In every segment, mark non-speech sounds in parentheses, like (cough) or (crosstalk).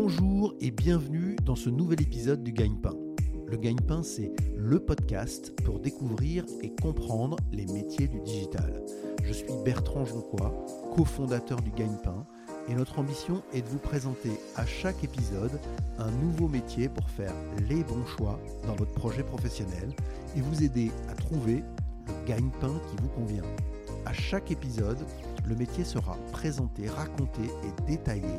Bonjour et bienvenue dans ce nouvel épisode du Gagne-Pain. Le Gagne-Pain, c'est le podcast pour découvrir et comprendre les métiers du digital. Je suis Bertrand Jonquois, cofondateur du Gagne-Pain, et notre ambition est de vous présenter à chaque épisode un nouveau métier pour faire les bons choix dans votre projet professionnel et vous aider à trouver le gagne-pain qui vous convient. À chaque épisode, le métier sera présenté, raconté et détaillé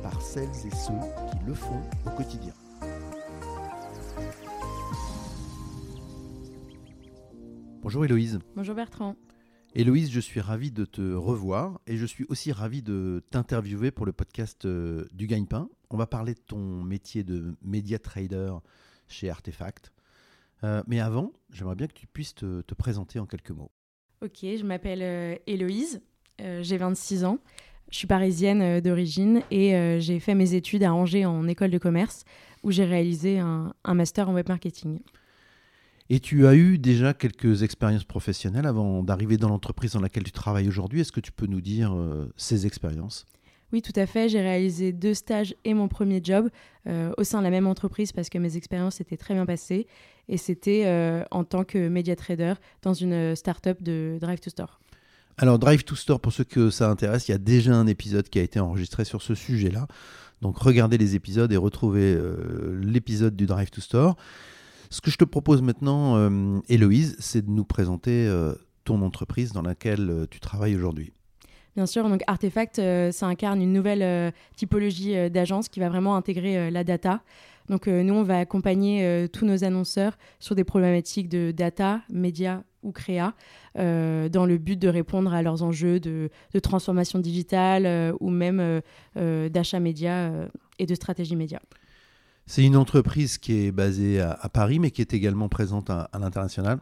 par celles et ceux qui le font au quotidien. Bonjour Héloïse. Bonjour Bertrand. Héloïse, je suis ravi de te revoir et je suis aussi ravi de t'interviewer pour le podcast euh, du Gagne-Pain. On va parler de ton métier de média trader chez Artefact. Euh, mais avant, j'aimerais bien que tu puisses te, te présenter en quelques mots. Ok, je m'appelle euh, Héloïse, j'ai 26 ans, je suis parisienne euh, d'origine et euh, j'ai fait mes études à Angers en école de commerce où j'ai réalisé un, un master en web marketing. Et tu as eu déjà quelques expériences professionnelles avant d'arriver dans l'entreprise dans laquelle tu travailles aujourd'hui. Est-ce que tu peux nous dire euh, ces expériences? Oui, tout à fait, j'ai réalisé deux stages et mon premier job euh, au sein de la même entreprise parce que mes expériences étaient très bien passées et c'était euh, en tant que média trader dans une start-up de Drive to Store. Alors, Drive to Store, pour ceux que ça intéresse, il y a déjà un épisode qui a été enregistré sur ce sujet-là. Donc, regardez les épisodes et retrouvez euh, l'épisode du Drive to Store. Ce que je te propose maintenant, euh, Héloïse, c'est de nous présenter euh, ton entreprise dans laquelle euh, tu travailles aujourd'hui. Bien sûr, donc Artefact, ça incarne une nouvelle typologie d'agence qui va vraiment intégrer la data. Donc euh, nous, on va accompagner euh, tous nos annonceurs sur des problématiques de data, médias ou créa, euh, dans le but de répondre à leurs enjeux de, de transformation digitale ou même d'achat média et de stratégie média. C'est une entreprise qui est basée à, à Paris, mais qui est également présente à, à l'international.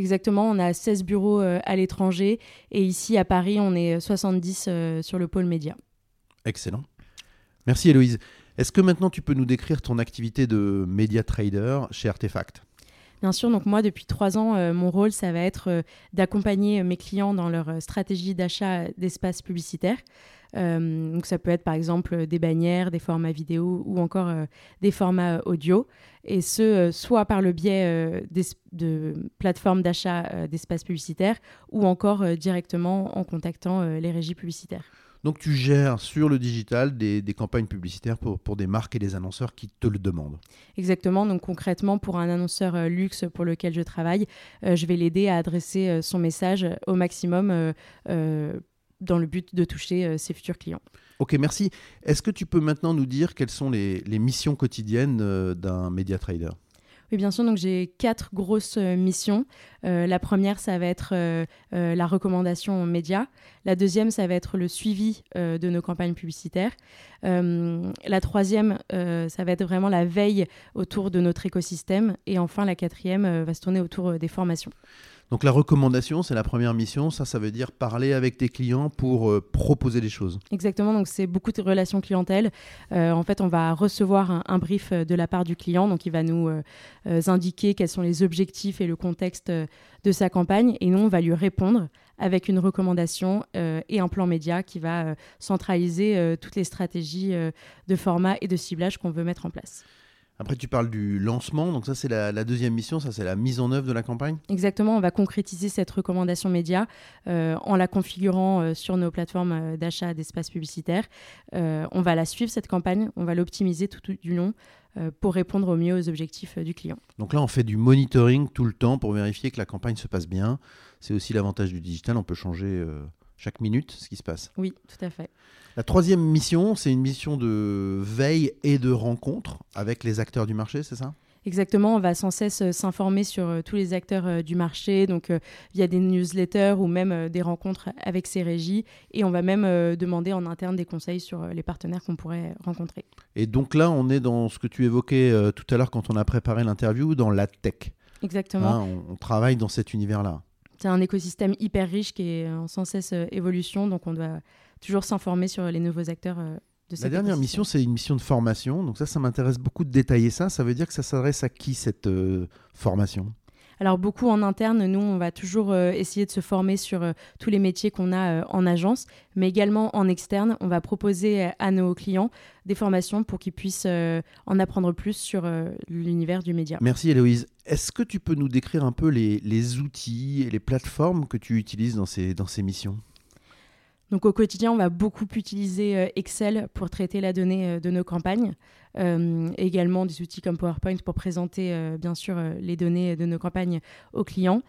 Exactement, on a 16 bureaux euh, à l'étranger et ici à Paris, on est 70 euh, sur le pôle média. Excellent. Merci Héloïse. Est-ce que maintenant tu peux nous décrire ton activité de média trader chez Artefact? Bien sûr, donc moi, depuis trois ans, euh, mon rôle, ça va être euh, d'accompagner mes clients dans leur euh, stratégie d'achat d'espace publicitaire. Euh, donc ça peut être par exemple des bannières, des formats vidéo ou encore euh, des formats euh, audio. Et ce, euh, soit par le biais euh, de plateformes d'achat euh, d'espace publicitaire ou encore euh, directement en contactant euh, les régies publicitaires. Donc tu gères sur le digital des, des campagnes publicitaires pour, pour des marques et des annonceurs qui te le demandent. Exactement, donc concrètement, pour un annonceur euh, luxe pour lequel je travaille, euh, je vais l'aider à adresser euh, son message au maximum dans le but de toucher ses futurs clients. Ok, merci. Est-ce que tu peux maintenant nous dire quelles sont les, les missions quotidiennes d'un média trader? Bien sûr, donc j'ai quatre grosses euh, missions. Euh, la première, ça va être euh, la recommandation aux médias. La deuxième, ça va être le suivi de nos campagnes publicitaires. La troisième, ça va être vraiment la veille autour de notre écosystème. Et enfin, la quatrième va se tourner autour des formations. Donc la recommandation, c'est la première mission. Ça, ça veut dire parler avec tes clients pour euh, proposer des choses. Exactement, donc c'est beaucoup de relations clientèle. Euh, en fait, on va recevoir un, brief euh, de la part du client, donc il va nous indiquer quels sont les objectifs et le contexte de sa campagne, et nous, on va lui répondre avec une recommandation et un plan média qui va centraliser toutes les stratégies de format et de ciblage qu'on veut mettre en place. Après, tu parles du lancement. Donc ça, c'est la, la deuxième mission. Ça, c'est la mise en œuvre de la campagne. Exactement, on va concrétiser cette recommandation média euh, en la configurant euh, sur nos plateformes euh, d'achat d'espace publicitaire. Euh, on va la suivre, cette campagne, on va l'optimiser tout, tout du long pour répondre au mieux aux objectifs du client. Donc là, on fait du monitoring tout le temps pour vérifier que la campagne se passe bien. C'est aussi l'avantage du digital. On peut changer chaque minute ce qui se passe. Oui, tout à fait. La troisième mission, c'est une mission de veille et de rencontre avec les acteurs du marché, c'est ça? Exactement, on va sans cesse euh, s'informer sur euh, tous les acteurs euh, du marché, donc via des newsletters ou même des rencontres avec ces régies, et on va même demander en interne des conseils sur les partenaires qu'on pourrait rencontrer. Et donc là, on est dans ce que tu évoquais tout à l'heure quand on a préparé l'interview, dans la tech. Exactement. Hein, on, on travaille dans cet univers-là. C'est un écosystème hyper riche qui est en sans cesse euh, évolution, donc on doit toujours s'informer sur les nouveaux acteurs euh, de cet La dernière écosystème. mission, c'est une mission de formation. Donc ça, ça m'intéresse beaucoup de détailler ça. Ça veut dire que ça s'adresse à qui cette euh, formation? Alors beaucoup en interne, nous, on va toujours essayer de se former sur tous les métiers qu'on a en agence, mais également en externe, on va proposer à nos clients des formations pour qu'ils puissent en apprendre plus sur l'univers du média. Merci Héloïse. Est-ce que tu peux nous décrire un peu les, les, outils et les plateformes que tu utilises dans ces, dans ces missions? Donc au quotidien, on va beaucoup utiliser euh, Excel pour traiter la donnée euh, de nos campagnes. Euh, également des outils comme PowerPoint pour présenter bien sûr les données de nos campagnes aux clients.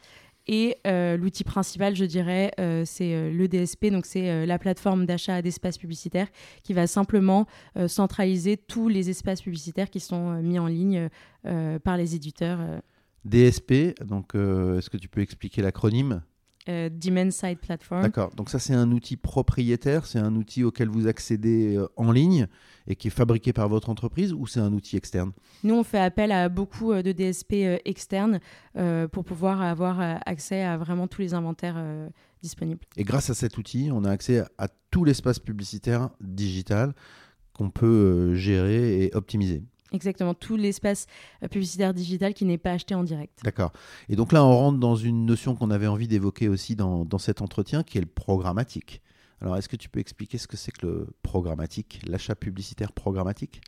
Et l'outil principal, je dirais, c'est le DSP, donc c'est la plateforme d'achat d'espaces publicitaires qui va simplement centraliser tous les espaces publicitaires qui sont mis en ligne par les éditeurs. DSP, donc est-ce que tu peux expliquer l'acronyme? Euh, Demand Side Platform. D'accord, donc ça c'est un outil propriétaire, c'est un outil auquel vous accédez euh, en ligne et qui est fabriqué par votre entreprise ou c'est un outil externe? Nous on fait appel à beaucoup euh, de DSP externes pour pouvoir avoir accès à vraiment tous les inventaires disponibles. Et grâce à cet outil, on a accès à tout l'espace publicitaire digital qu'on peut gérer et optimiser. Exactement, tout l'espace euh, publicitaire digital qui n'est pas acheté en direct. D'accord. Et donc là, on rentre dans une notion qu'on avait envie d'évoquer aussi dans, dans, cet entretien, qui est le programmatique. Alors, est-ce que tu peux expliquer ce que c'est que le programmatique, l'achat publicitaire programmatique?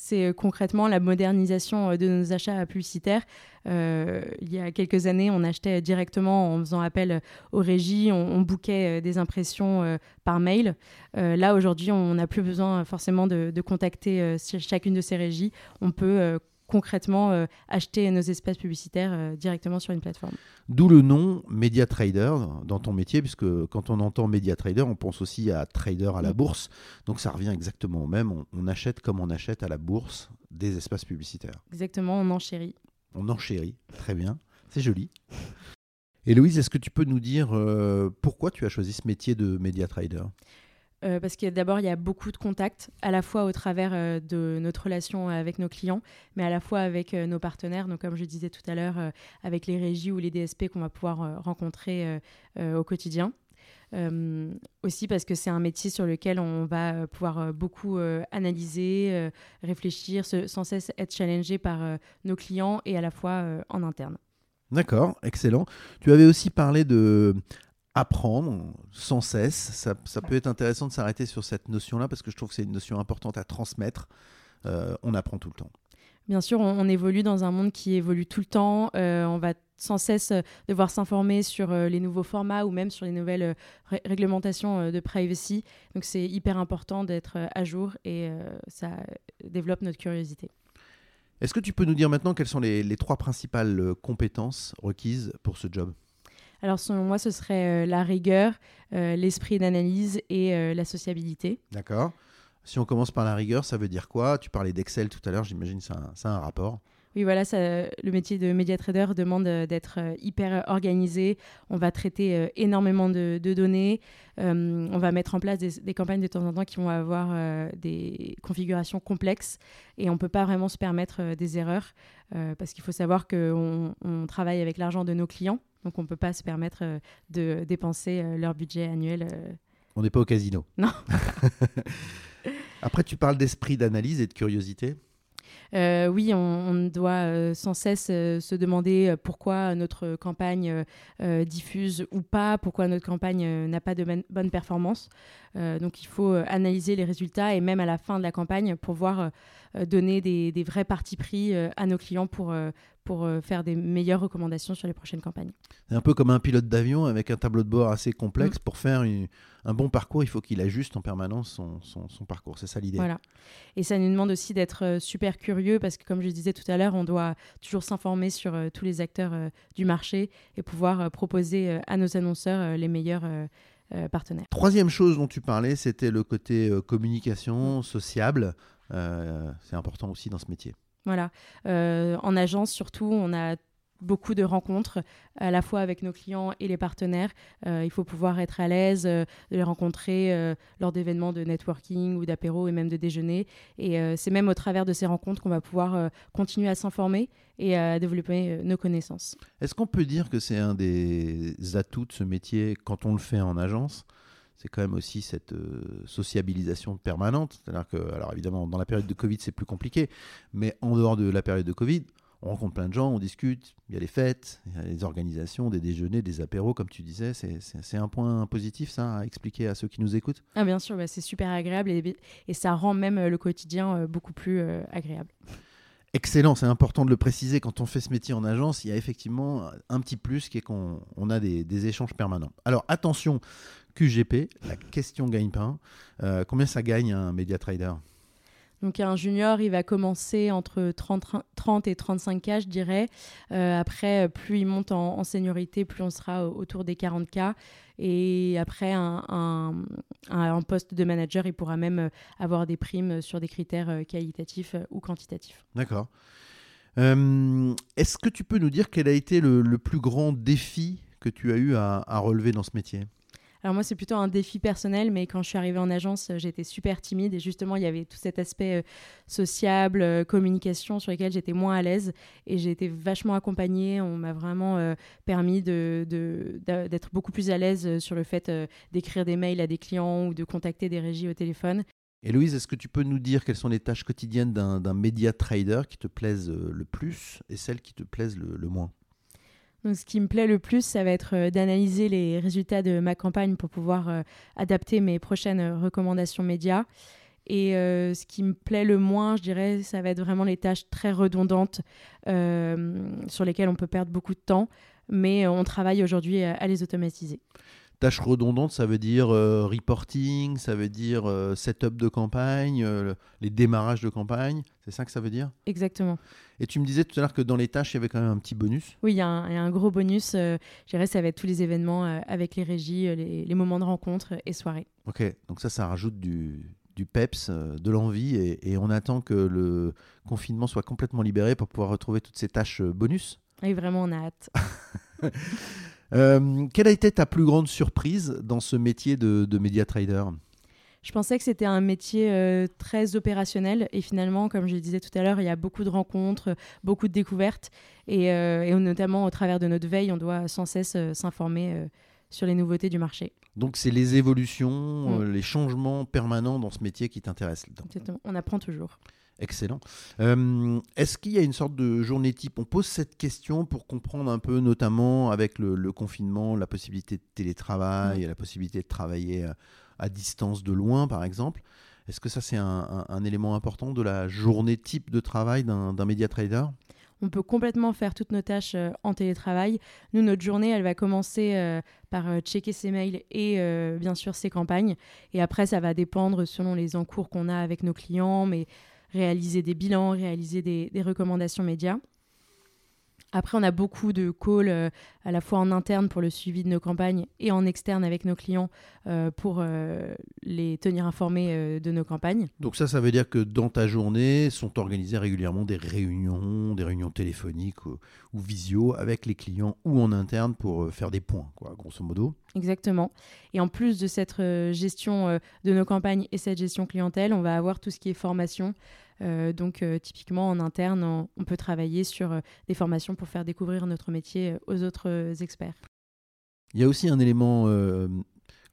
C'est euh, concrètement la modernisation euh, de nos achats publicitaires. Euh, il y a quelques années, on achetait directement en faisant appel aux régies, on, on bouquait des impressions par mail. là, aujourd'hui, on n'a plus besoin forcément de, de contacter chacune de ces régies. On peut concrètement euh, acheter nos espaces publicitaires euh, directement sur une plateforme. D'où le nom Media Trader dans ton métier, puisque quand on entend Media Trader, on pense aussi à trader à la bourse. Donc ça revient exactement au même. On, achète comme on achète à la bourse des espaces publicitaires. Exactement, on enchérit. On enchérit, très bien. C'est joli. Et Louise, est-ce que tu peux nous dire euh, pourquoi tu as choisi ce métier de Media Trader euh, parce que d'abord, il y a beaucoup de contacts, à la fois au travers euh, de notre relation avec nos clients, mais à la fois avec euh, nos partenaires. Donc, comme je disais tout à l'heure, avec les régies ou les DSP qu'on va pouvoir rencontrer au quotidien. aussi parce que c'est un métier sur lequel on va pouvoir beaucoup analyser, réfléchir, sans cesse être challengé par nos clients et à la fois en interne. D'accord, excellent. Tu avais aussi parlé de apprendre sans cesse. Ça, ça peut être intéressant de s'arrêter sur cette notion-là parce que je trouve que c'est une notion importante à transmettre. Euh, on apprend tout le temps. Bien sûr, on, évolue dans un monde qui évolue tout le temps. Euh, on va sans cesse euh, devoir s'informer sur les nouveaux formats ou même sur les nouvelles réglementations de privacy. Donc c'est hyper important d'être à jour et ça développe notre curiosité. Est-ce que tu peux nous dire maintenant quelles sont les trois principales compétences requises pour ce job? Alors selon moi, ce serait euh, la rigueur, euh, l'esprit d'analyse et euh, la sociabilité. D'accord. Si on commence par la rigueur, ça veut dire quoi? Tu parlais d'Excel tout à l'heure, j'imagine ça, ça a un rapport. Oui, voilà, ça, le métier de média trader demande d'être hyper organisé. On va traiter énormément de, données. on va mettre en place des, campagnes de temps en temps qui vont avoir des configurations complexes et on ne peut pas vraiment se permettre des erreurs parce qu'il faut savoir qu'on on travaille avec l'argent de nos clients. Donc on ne peut pas se permettre euh, de dépenser euh, leur budget annuel. Euh. On n'est pas au casino. Non. (laughs) (laughs) Après, tu parles d'esprit d'analyse et de curiosité. oui, on, doit sans cesse se demander pourquoi notre campagne diffuse ou pas, pourquoi notre campagne n'a pas de bonne performance. donc il faut analyser les résultats et même à la fin de la campagne pour voir donner des, des, vrais partis pris à nos clients pour, pour euh, faire des meilleures recommandations sur les prochaines campagnes. C'est un peu comme un pilote d'avion avec un tableau de bord assez complexe. Mm. Pour faire un bon parcours, il faut qu'il ajuste en permanence son, son, parcours. C'est ça l'idée. Voilà. Et ça nous demande aussi d'être euh, super curieux parce que, comme je disais tout à l'heure, on doit toujours s'informer sur euh, tous les acteurs du marché et pouvoir proposer à nos annonceurs les meilleurs. partenaires. Troisième chose dont tu parlais, c'était le côté communication sociable. c'est important aussi dans ce métier. Voilà. Euh, en agence, surtout, on a beaucoup de rencontres à la fois avec nos clients et les partenaires. Euh, il faut pouvoir être à l'aise euh, de les rencontrer lors d'événements de networking ou d'apéro et même de déjeuner. Et c'est même au travers de ces rencontres qu'on va pouvoir continuer à s'informer et à développer nos connaissances. Est-ce qu'on peut dire que c'est un des atouts de ce métier quand on le fait en agence c'est quand même aussi cette euh, sociabilisation permanente. C'est-à-dire que, alors évidemment, dans la période de Covid, c'est plus compliqué, mais en dehors de la période de Covid, on rencontre plein de gens, on discute, il y a les fêtes, il y a les organisations, des déjeuners, des apéros, comme tu disais. C'est un point positif, ça, à expliquer à ceux qui nous écoutent? Ah, Bien sûr, bah, c'est super agréable et, et, ça rend même le quotidien beaucoup plus agréable. Excellent, c'est important de le préciser. Quand on fait ce métier en agence, il y a effectivement un petit plus qui est qu'on a des, échanges permanents. Alors attention, QGP, la question gagne-pain. Euh, combien ça gagne un média trader? Donc un junior, il va commencer entre 30, et 35 k, je dirais. Euh, après, plus il monte en, seniorité, plus on sera autour des 40 k. Et après, un, poste de manager, il pourra même avoir des primes sur des critères euh, qualitatifs ou quantitatifs. D'accord. Est-ce que tu peux nous dire quel a été le, plus grand défi que tu as eu à relever dans ce métier? Alors moi, c'est plutôt un défi personnel, mais quand je suis arrivée en agence, euh, j'étais super timide et justement, il y avait tout cet aspect euh, sociable, euh, communication sur lequel j'étais moins à l'aise et j'ai été vachement accompagnée. On m'a vraiment permis d'être de, beaucoup plus à l'aise sur le fait d'écrire des mails à des clients ou de contacter des régies au téléphone. Et Louise, est-ce que tu peux nous dire quelles sont les tâches quotidiennes d'un média trader qui te plaisent le plus et celles qui te plaisent le moins? Ce qui me plaît le plus, ça va être euh, d'analyser les résultats de ma campagne pour pouvoir euh, adapter mes prochaines euh, recommandations médias. Et ce qui me plaît le moins, je dirais, ça va être vraiment les tâches très redondantes sur lesquelles on peut perdre beaucoup de temps, mais on travaille aujourd'hui à les automatiser. Tâches redondantes, ça veut dire euh, reporting, ça veut dire euh, setup de campagne, euh, les démarrages de campagne. C'est ça que ça veut dire? Exactement. Et tu me disais tout à l'heure que dans les tâches, il y avait quand même un petit bonus. Oui, il y, a un, gros bonus. je dirais, ça va être tous les événements avec les régies, les, moments de rencontre et soirées. Ok, donc ça, ça rajoute du, du peps, de l'envie, et, et, on attend que le confinement soit complètement libéré pour pouvoir retrouver toutes ces tâches bonus. Oui, vraiment, on a hâte. (laughs) Euh, quelle a été ta plus grande surprise dans ce métier de, de média trader? Je pensais que c'était un métier euh, très opérationnel et finalement, comme je le disais tout à l'heure, il y a beaucoup de rencontres, beaucoup de découvertes et, euh, notamment au travers de notre veille, on doit sans cesse s'informer sur les nouveautés du marché. Donc c'est les évolutions, mm. les changements permanents dans ce métier qui t'intéressent. On apprend toujours. Excellent. Euh, est-ce qu'il y a une sorte de journée type On pose cette question pour comprendre un peu, notamment avec le, confinement, la possibilité de télétravail, la possibilité de travailler euh, à, distance de loin, par exemple. Est-ce que ça, c'est un, élément important de la journée type de travail d'un média trader? On peut complètement faire toutes nos tâches euh, en télétravail. Nous, notre journée, elle va commencer par checker ses mails et bien sûr ses campagnes. Et après, ça va dépendre selon les encours qu'on a avec nos clients, mais réaliser des bilans, réaliser des, recommandations médias. Après, on a beaucoup de calls euh, à la fois en interne pour le suivi de nos campagnes et en externe avec nos clients euh, pour euh, les tenir informés de nos campagnes. Donc ça, ça veut dire que dans ta journée sont organisées régulièrement des réunions, des réunions téléphoniques ou, ou visio avec les clients ou en interne pour faire des points, quoi, grosso modo. Exactement. Et en plus de cette gestion de nos campagnes et cette gestion clientèle, on va avoir tout ce qui est formation. Euh, donc, euh, typiquement, en interne, on, peut travailler sur euh, des formations pour faire découvrir notre métier aux autres experts. Il y a aussi un élément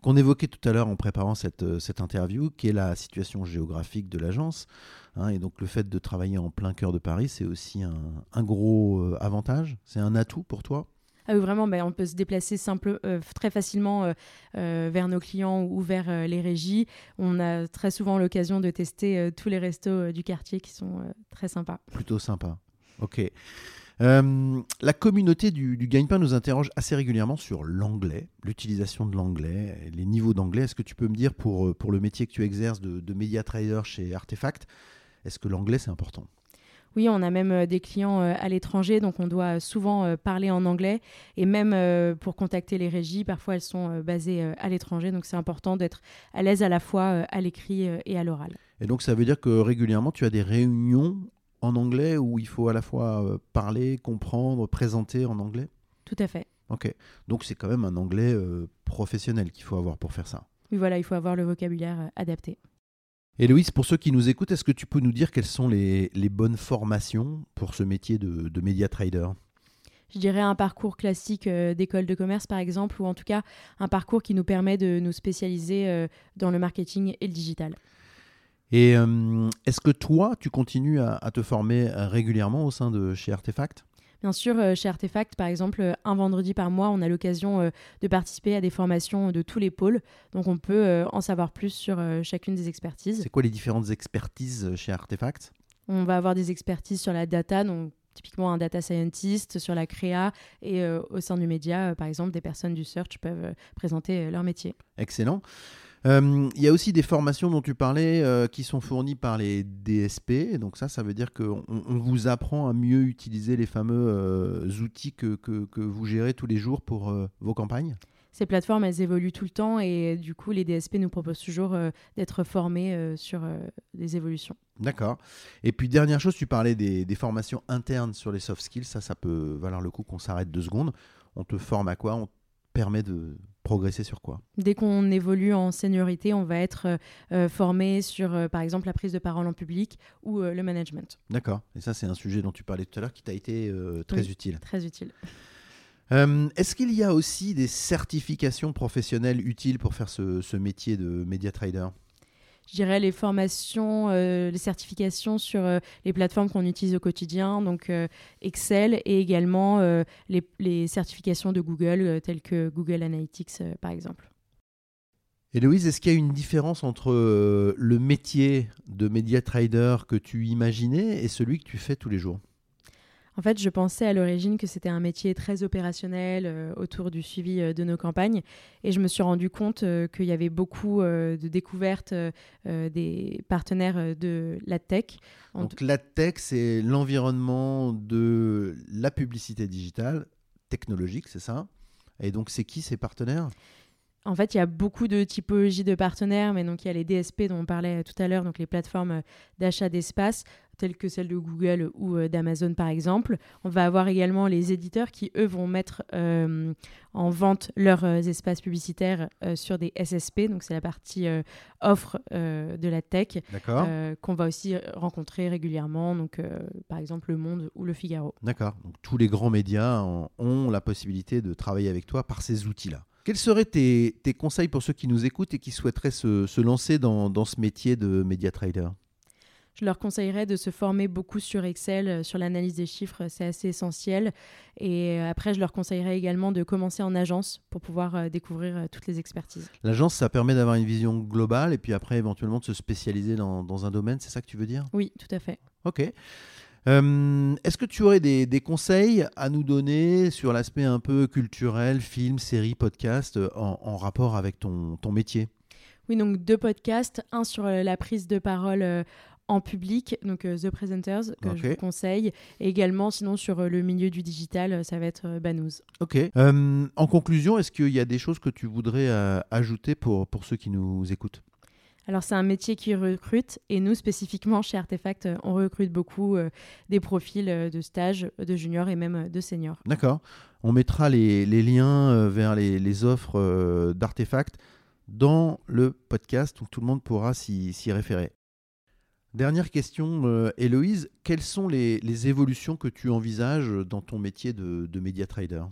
qu'on évoquait tout à l'heure en préparant cette, interview, qui est la situation géographique de l'agence. Hein, et donc, le fait de travailler en plein cœur de Paris, c'est aussi un gros avantage. C'est un atout pour toi? Ah vraiment, bah, on peut se déplacer euh, très facilement euh, euh, vers nos clients ou vers les régies. On a très souvent l'occasion de tester tous les restos du quartier qui sont très sympas. Plutôt sympa. Ok. la communauté du, du gagne-pain nous interroge assez régulièrement sur l'anglais, l'utilisation de l'anglais, les niveaux d'anglais. Est-ce que tu peux me dire pour, pour le métier que tu exerces de, de média trader chez Artefact, est-ce que l'anglais c'est important? Oui, on a même euh, des clients euh, à l'étranger, donc on doit souvent euh, parler en anglais. Et même pour contacter les régies, parfois elles sont basées à l'étranger, donc c'est important d'être à l'aise à la fois à l'écrit et à l'oral. Et donc ça veut dire que régulièrement tu as des réunions en anglais où il faut à la fois parler, comprendre, présenter en anglais? Tout à fait. Ok, donc c'est quand même un anglais professionnel qu'il faut avoir pour faire ça. Oui, voilà, il faut avoir le vocabulaire adapté. Et Louise, pour ceux qui nous écoutent, est-ce que tu peux nous dire quelles sont les, bonnes formations pour ce métier de, de média trader? Je dirais un parcours classique euh, d'école de commerce par exemple, ou en tout cas un parcours qui nous permet de nous spécialiser euh, dans le marketing et le digital. Et euh, est-ce que toi, tu continues à, à te former régulièrement au sein de chez Artefact? Bien sûr, euh, chez Artefact, par exemple, euh, un vendredi par mois, on a l'occasion euh, de participer à des formations de tous les pôles. Donc, on peut en savoir plus sur chacune des expertises. C'est quoi les différentes expertises chez Artefact On va avoir des expertises sur la data, donc typiquement un data scientist, sur la créa, et euh, au sein du média, euh, par exemple, des personnes du search peuvent euh, présenter leur métier. Excellent. Euh, Il y a aussi des formations dont tu parlais euh, qui sont fournies par les DSP. Donc ça, ça veut dire qu'on on vous apprend à mieux utiliser les fameux euh, outils que, que- que vous gérez tous les jours pour vos campagnes. Ces plateformes, elles évoluent tout le temps, et du coup, les DSP nous proposent toujours euh, d'être formés euh, sur euh, des évolutions. D'accord. Et puis dernière chose, tu parlais des, des formations internes sur les soft skills. Ça, ça peut valoir le coup qu'on s'arrête deux secondes. On te forme à quoi? On te permet de progresser sur quoi Dès qu'on évolue en seniorité, on va être euh, euh, formé sur, euh, par exemple, la prise de parole en public ou euh, le management. D'accord. Et ça, c'est un sujet dont tu parlais tout à l'heure qui t'a été très Oui. utile. Très utile. Est-ce qu'il y a aussi des certifications professionnelles utiles pour faire ce, ce métier de média trader? Je dirais les formations, euh, les certifications sur euh, les plateformes qu'on utilise au quotidien, donc euh, Excel et également les, certifications de Google, telles que Google Analytics, par exemple. Héloïse, est-ce qu'il y a une différence entre le métier de média trader que tu imaginais et celui que tu fais tous les jours? En fait, je pensais à l'origine que c'était un métier très opérationnel euh, autour du suivi euh, de nos campagnes. Et je me suis rendu compte euh, qu'il y avait beaucoup de découvertes des partenaires de la tech. En Donc la tech, c'est l'environnement de la publicité digitale technologique, c'est ça? Et donc c'est qui ces partenaires? En fait, il y a beaucoup de typologies de partenaires, mais donc il y a les DSP dont on parlait tout à l'heure, donc les plateformes euh, d'achat d'espace, telles que celles de Google ou euh, d'Amazon par exemple. On va avoir également les éditeurs qui, eux, vont mettre euh, en vente leurs espaces publicitaires euh, sur des SSP, donc c'est la partie euh, offre de la tech, qu'on va aussi rencontrer régulièrement, donc par exemple Le Monde ou Le Figaro. D'accord. Donc tous les grands médias ont la possibilité de travailler avec toi par ces outils-là. Quels seraient tes, tes conseils pour ceux qui nous écoutent et qui souhaiteraient se, se lancer dans, dans ce métier de média trader? Je leur conseillerais de se former beaucoup sur Excel, euh, sur l'analyse des chiffres, c'est assez essentiel. Et euh, après, je leur conseillerais également de commencer en agence pour pouvoir euh, découvrir euh, toutes les expertises. L'agence, ça permet d'avoir une vision globale et puis après éventuellement de se spécialiser dans, dans un domaine, c'est ça que tu veux dire? Oui, tout à fait. Ok. Euh, Est-ce que tu aurais des, des conseils à nous donner sur l'aspect un peu culturel, film, série, podcast, euh, en, en rapport avec ton, ton métier? Oui, donc deux podcasts, un sur euh, la prise de parole en public, donc euh, The Presenters, que je vous conseille, et également sinon sur euh, le milieu du digital, euh, ça va être Banous. Ok. En conclusion, est-ce qu'il y a des choses que tu voudrais ajouter pour, pour ceux qui nous écoutent? Alors c'est un métier qui recrute et nous spécifiquement chez Artefact, on recrute beaucoup euh, des profils euh, de stage, de juniors et même euh, de seniors. D'accord. On mettra les, liens vers les, offres d'artefacts dans le podcast, donc tout le monde pourra s'y référer. Dernière question, Héloïse, quelles sont les, les évolutions que tu envisages dans ton métier de, de média trader?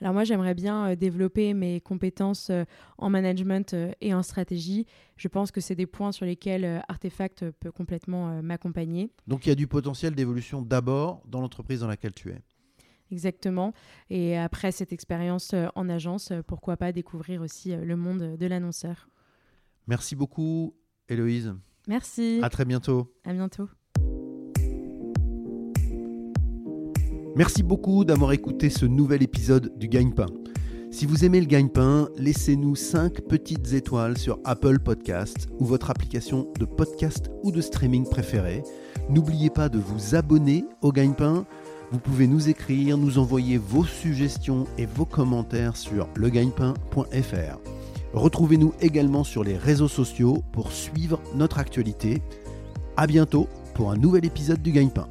Alors moi, j'aimerais bien euh, développer mes compétences euh, en management euh, et en stratégie. Je pense que c'est des points sur lesquels Artefact peut complètement m'accompagner. Donc il y a du potentiel d'évolution d'abord dans l'entreprise dans laquelle tu es. Exactement. Et après cette expérience en agence, pourquoi pas découvrir aussi le monde de l'annonceur. Merci beaucoup, Héloïse. Merci. À très bientôt. À bientôt. Merci beaucoup d'avoir écouté ce nouvel épisode du Gagne-Pain. Si vous aimez le Gagne-Pain, laissez-nous 5 petites étoiles sur Apple Podcasts ou votre application de podcast ou de streaming préférée. N'oubliez pas de vous abonner au Gagne-Pain. Vous pouvez nous écrire, nous envoyer vos suggestions et vos commentaires sur legagnepain.fr. Retrouvez-nous également sur les réseaux sociaux pour suivre notre actualité. À bientôt pour un nouvel épisode du Gagne-Pain.